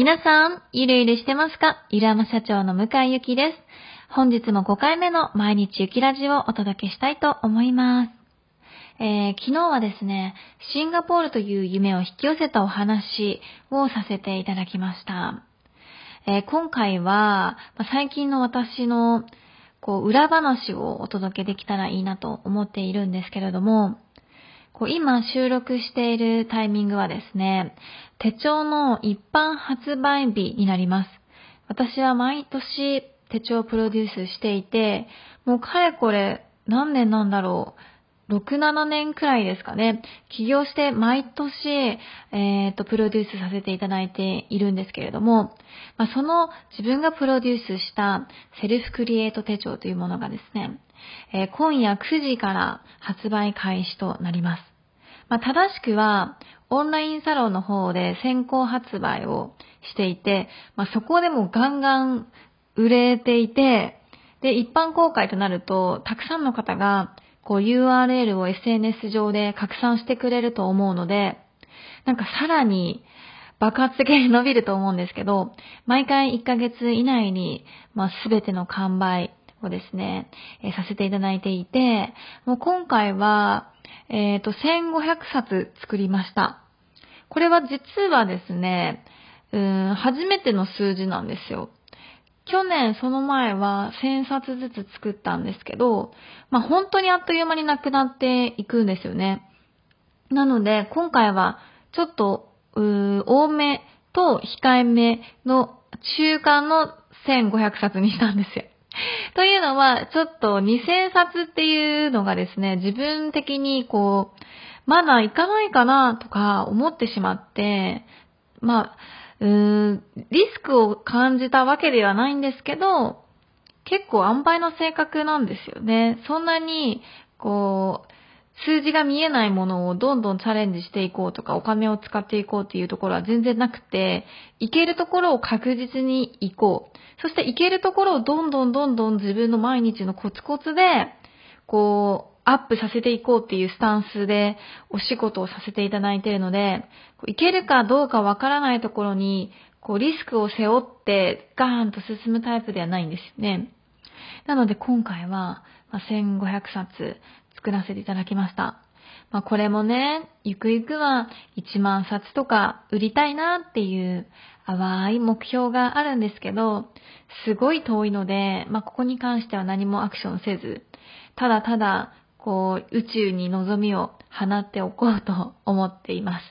皆さん、ゆるゆるしてますか？ゆるあま社長の向井ゆきです。本日も5回目の毎日ゆきラジオをお届けしたいと思います。えー、昨日はですね、シンガポールという夢を引き寄せたお話をさせていただきました。えー、今回は、ま最近の私のこう裏話をお届けできたらいいなと思っているんですけれども、こう今収録しているタイミングはですね、手帳の一般発売日になります。私は毎年手帳をプロデュースしていて、もうかれこれ何年なんだろう。6、7年くらいですかね。起業して毎年、えっ、ー、と、プロデュースさせていただいているんですけれども、まあ、その自分がプロデュースしたセルフクリエイト手帳というものがですね、えー、今夜9時から発売開始となります。まあ、正しくは、オンラインサロンの方で先行発売をしていて、まあ、そこでもガンガン売れていて、で、一般公開となると、たくさんの方が、こう URL を SNS 上で拡散してくれると思うので、なんかさらに爆発的に伸びると思うんですけど、毎回1ヶ月以内に、まあ、全ての完売をですね、え、させていただいていて、もう今回は、えっ、ー、と、1500冊作りました。これは実はですね、うん、初めての数字なんですよ。去年その前は1000冊ずつ作ったんですけど、まあ本当にあっという間になくなっていくんですよね。なので今回はちょっと、うー多めと控えめの中間の1500冊にしたんですよ。というのは、ちょっと2000冊っていうのがですね、自分的にこう、まだ行かないかなとか思ってしまって、まあ、うーん、リスクを感じたわけではないんですけど、結構安牌の性格なんですよね。そんなに、こう、数字が見えないものをどんどんチャレンジしていこうとか、お金を使っていこうっていうところは全然なくて、行けるところを確実に行こう。そして行けるところをどんどんどんどん自分の毎日のコツコツで、こう、アップさせていこうっていうスタンスでお仕事をさせていただいているので、行けるかどうかわからないところに、こうリスクを背負ってガーンと進むタイプではないんですよね。なので今回は、1500冊作らせていただきました。まあこれもね、ゆくゆくは1万冊とか売りたいなっていう淡い目標があるんですけど、すごい遠いので、まあここに関しては何もアクションせず、ただただ、こう、宇宙に望みを放っておこうと 思っています。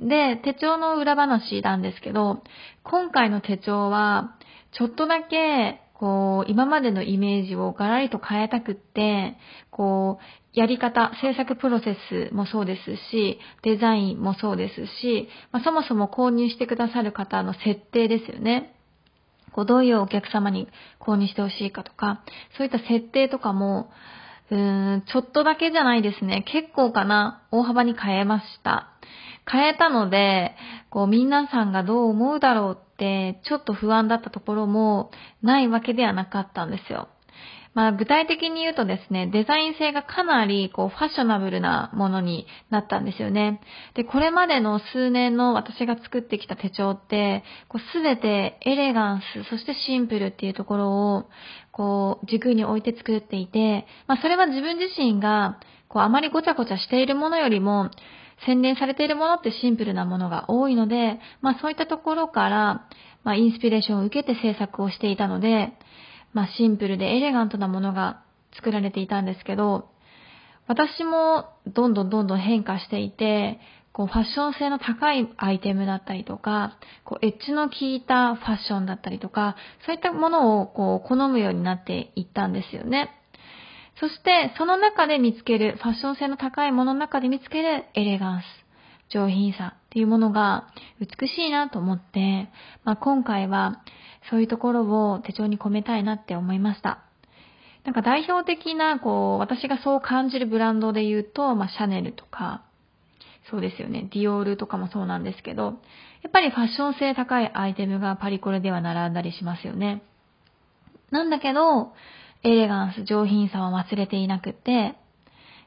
で、手帳の裏話なんですけど、今回の手帳は、ちょっとだけこう、今までのイメージをガラリと変えたくって、こう、やり方、制作プロセスもそうですし、デザインもそうですし、まあ、そもそも購入してくださる方の設定ですよね。こう、どういうお客様に購入してほしいかとか、そういった設定とかも、うーん、ちょっとだけじゃないですね。結構かな、大幅に変えました。変えたので、こう皆さんがどう思うだろうって、ちょっと不安だったところもないわけではなかったんですよ。まあ具体的に言うとですね、デザイン性がかなりこうファッショナブルなものになったんですよね。で、これまでの数年の私が作ってきた手帳って、こうすべてエレガンス、そしてシンプルっていうところを、こう軸に置いて作っていて、まあそれは自分自身が、こうあまりごちゃごちゃしているものよりも、洗練されているものってシンプルなものが多いので、まあそういったところから、まあインスピレーションを受けて制作をしていたので、まあシンプルでエレガントなものが作られていたんですけど、私もどんどんどんどん変化していて、こうファッション性の高いアイテムだったりとか、こうエッジの効いたファッションだったりとか、そういったものをこう好むようになっていったんですよね。そして、その中で見つける、ファッション性の高いものの中で見つけるエレガンス、上品さっていうものが美しいなと思って、まあ、今回はそういうところを手帳に込めたいなって思いました。なんか代表的な、こう、私がそう感じるブランドで言うと、まあ、シャネルとか、そうですよね、ディオールとかもそうなんですけど、やっぱりファッション性高いアイテムがパリコレでは並んだりしますよね。なんだけど、エレガンス、上品さは忘れていなくて、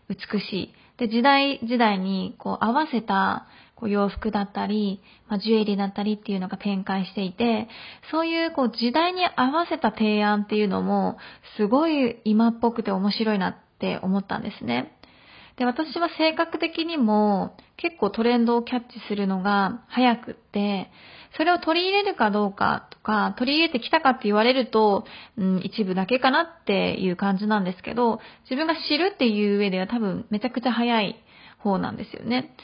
美しい。で、時代時代にこう合わせたこう洋服だったり、まあ、ジュエリーだったりっていうのが展開していて、そういうこう時代に合わせた提案っていうのも、すごい今っぽくて面白いなって思ったんですね。で、私は性格的にも結構トレンドをキャッチするのが早くって、それを取り入れるかどうかとか、取り入れてきたかって言われると、うん、一部だけかなっていう感じなんですけど、自分が知るっていう上では多分めちゃくちゃ早い方なんですよね。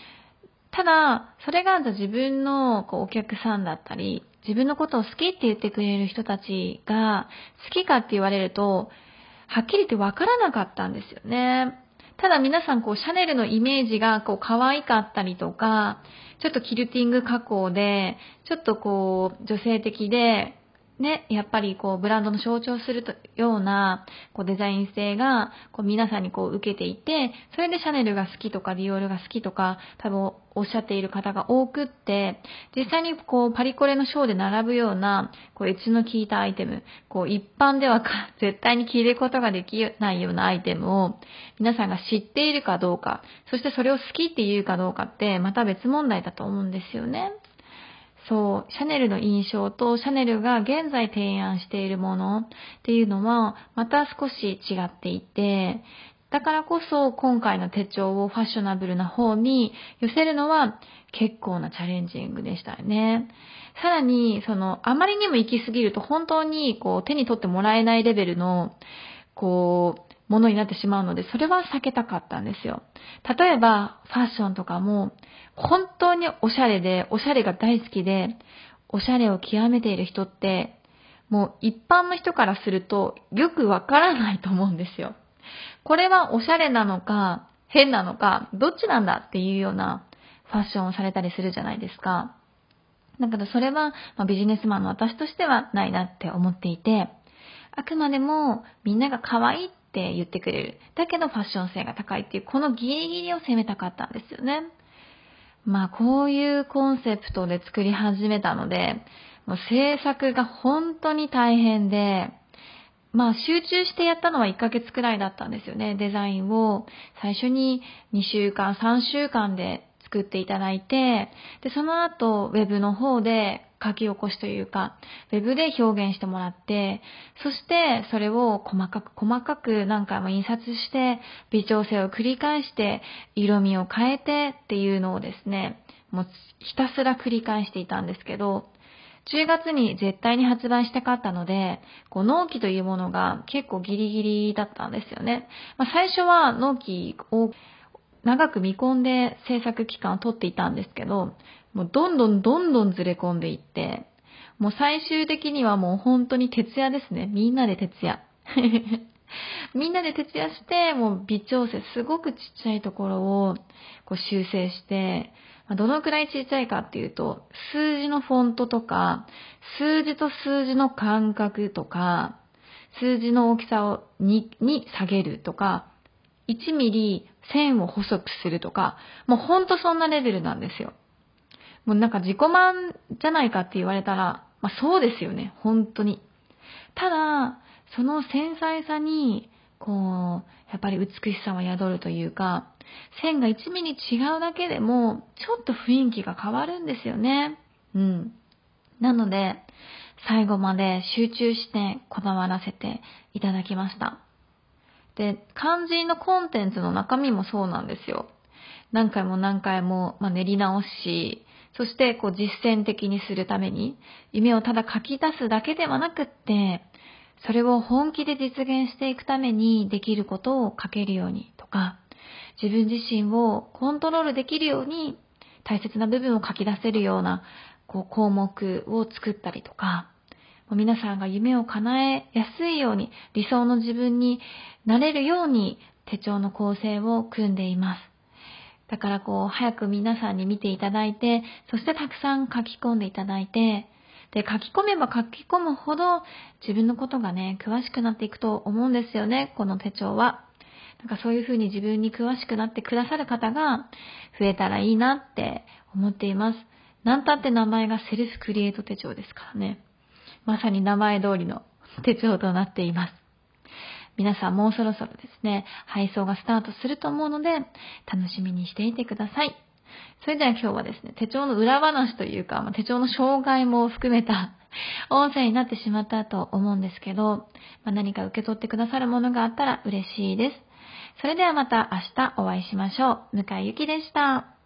ただ、それが自分のこうお客さんだったり、自分のことを好きって言ってくれる人たちが好きかって言われると、はっきり言ってわからなかったんですよね。ただ皆さんこうシャネルのイメージがこう可愛かったりとか、ちょっとキルティング加工で、ちょっとこう女性的で、ね、やっぱりこうブランドの象徴するようなこうデザイン性がこう皆さんにこう受けていて、それでシャネルが好きとかディオールが好きとか多分おっしゃっている方が多くって、実際にこうパリコレのショーで並ぶようなこうエッジの効いたアイテム、こう一般では 絶対に着ることができないようなアイテムを皆さんが知っているかどうか、そしてそれを好きって言うかどうかってまた別問題だと思うんですよね。そう、シャネルの印象とシャネルが現在提案しているものっていうのはまた少し違っていて、だからこそ今回の手帳をファッショナブルな方に寄せるのは結構なチャレンジングでしたよね。さらに、その、あまりにも行き過ぎると本当にこう手に取ってもらえないレベルの、こう、ものになってしまうので、それは避けたかったんですよ。例えば、ファッションとかも、本当におしゃれで、おしゃれが大好きで、おしゃれを極めている人って、もう一般の人からするとよくわからないと思うんですよ。これはおしゃれなのか、変なのか、どっちなんだっていうようなファッションをされたりするじゃないですか。だからそれは、ま、ビジネスマンの私としてはないなって思っていて、あくまでもみんなが可愛いっって言ってくれる。だけどファッション性が高いっていう、このギリギリを攻めたかったんですよね。まあこういうコンセプトで作り始めたので、もう制作が本当に大変で、まあ集中してやったのは1ヶ月くらいだったんですよね。デザインを最初に2週間、3週間で作っていただいて、で、その後、ウェブの方で書き起こしというか、ウェブで表現してもらって、そしてそれを細かく細かく何回も印刷して、微調整を繰り返して、色味を変えてっていうのをですね、もうひたすら繰り返していたんですけど、10月に絶対に発売したかったので、こう納期というものが結構ギリギリだったんですよね。まあ、最初は納期を長く見込んで制作期間を取っていたんですけど、もうどんどんどんどんずれ込んでいって、もう最終的にはもう本当に徹夜ですね。みんなで徹夜。みんなで徹夜して、もう微調整、すごくちっちゃいところをこう修正して、どのくらいちっちゃいかっていうと、数字のフォントとか、数字と数字の間隔とか、数字の大きさを 2, に下げるとか、1ミリ線を細くするとか、もうほんとそんなレベルなんですよ。もうなんか自己満じゃないかって言われたら、まあそうですよね、本当に。ただ、その繊細さに、こう、やっぱり美しさは宿るというか、線が1ミリ違うだけでも、ちょっと雰囲気が変わるんですよね。うん。なので、最後まで集中してこだわらせていただきました。で、肝心のコンテンツの中身もそうなんですよ。何回も何回も、まあ、練り直し、そしてこう実践的にするために、夢をただ書き出すだけではなくって、それを本気で実現していくためにできることを書けるようにとか、自分自身をコントロールできるように大切な部分を書き出せるようなこう項目を作ったりとか、皆さんが夢を叶えやすいように、理想の自分になれるように手帳の構成を組んでいます。だからこう、早く皆さんに見ていただいて、そしてたくさん書き込んでいただいて、で、書き込めば書き込むほど自分のことがね、詳しくなっていくと思うんですよね、この手帳は。なんかそういうふうに自分に詳しくなってくださる方が増えたらいいなって思っています。なんたって名前がセルフクリエイト手帳ですからね。まさに名前通りの手帳となっています。皆さんもうそろそろですね、配送がスタートすると思うので、楽しみにしていてください。それでは今日はですね、手帳の裏話というか、まあ、手帳の障害も含めた 音声になってしまったと思うんですけど、まあ、何か受け取ってくださるものがあったら嬉しいです。それではまた明日お会いしましょう。向井ゆきでした。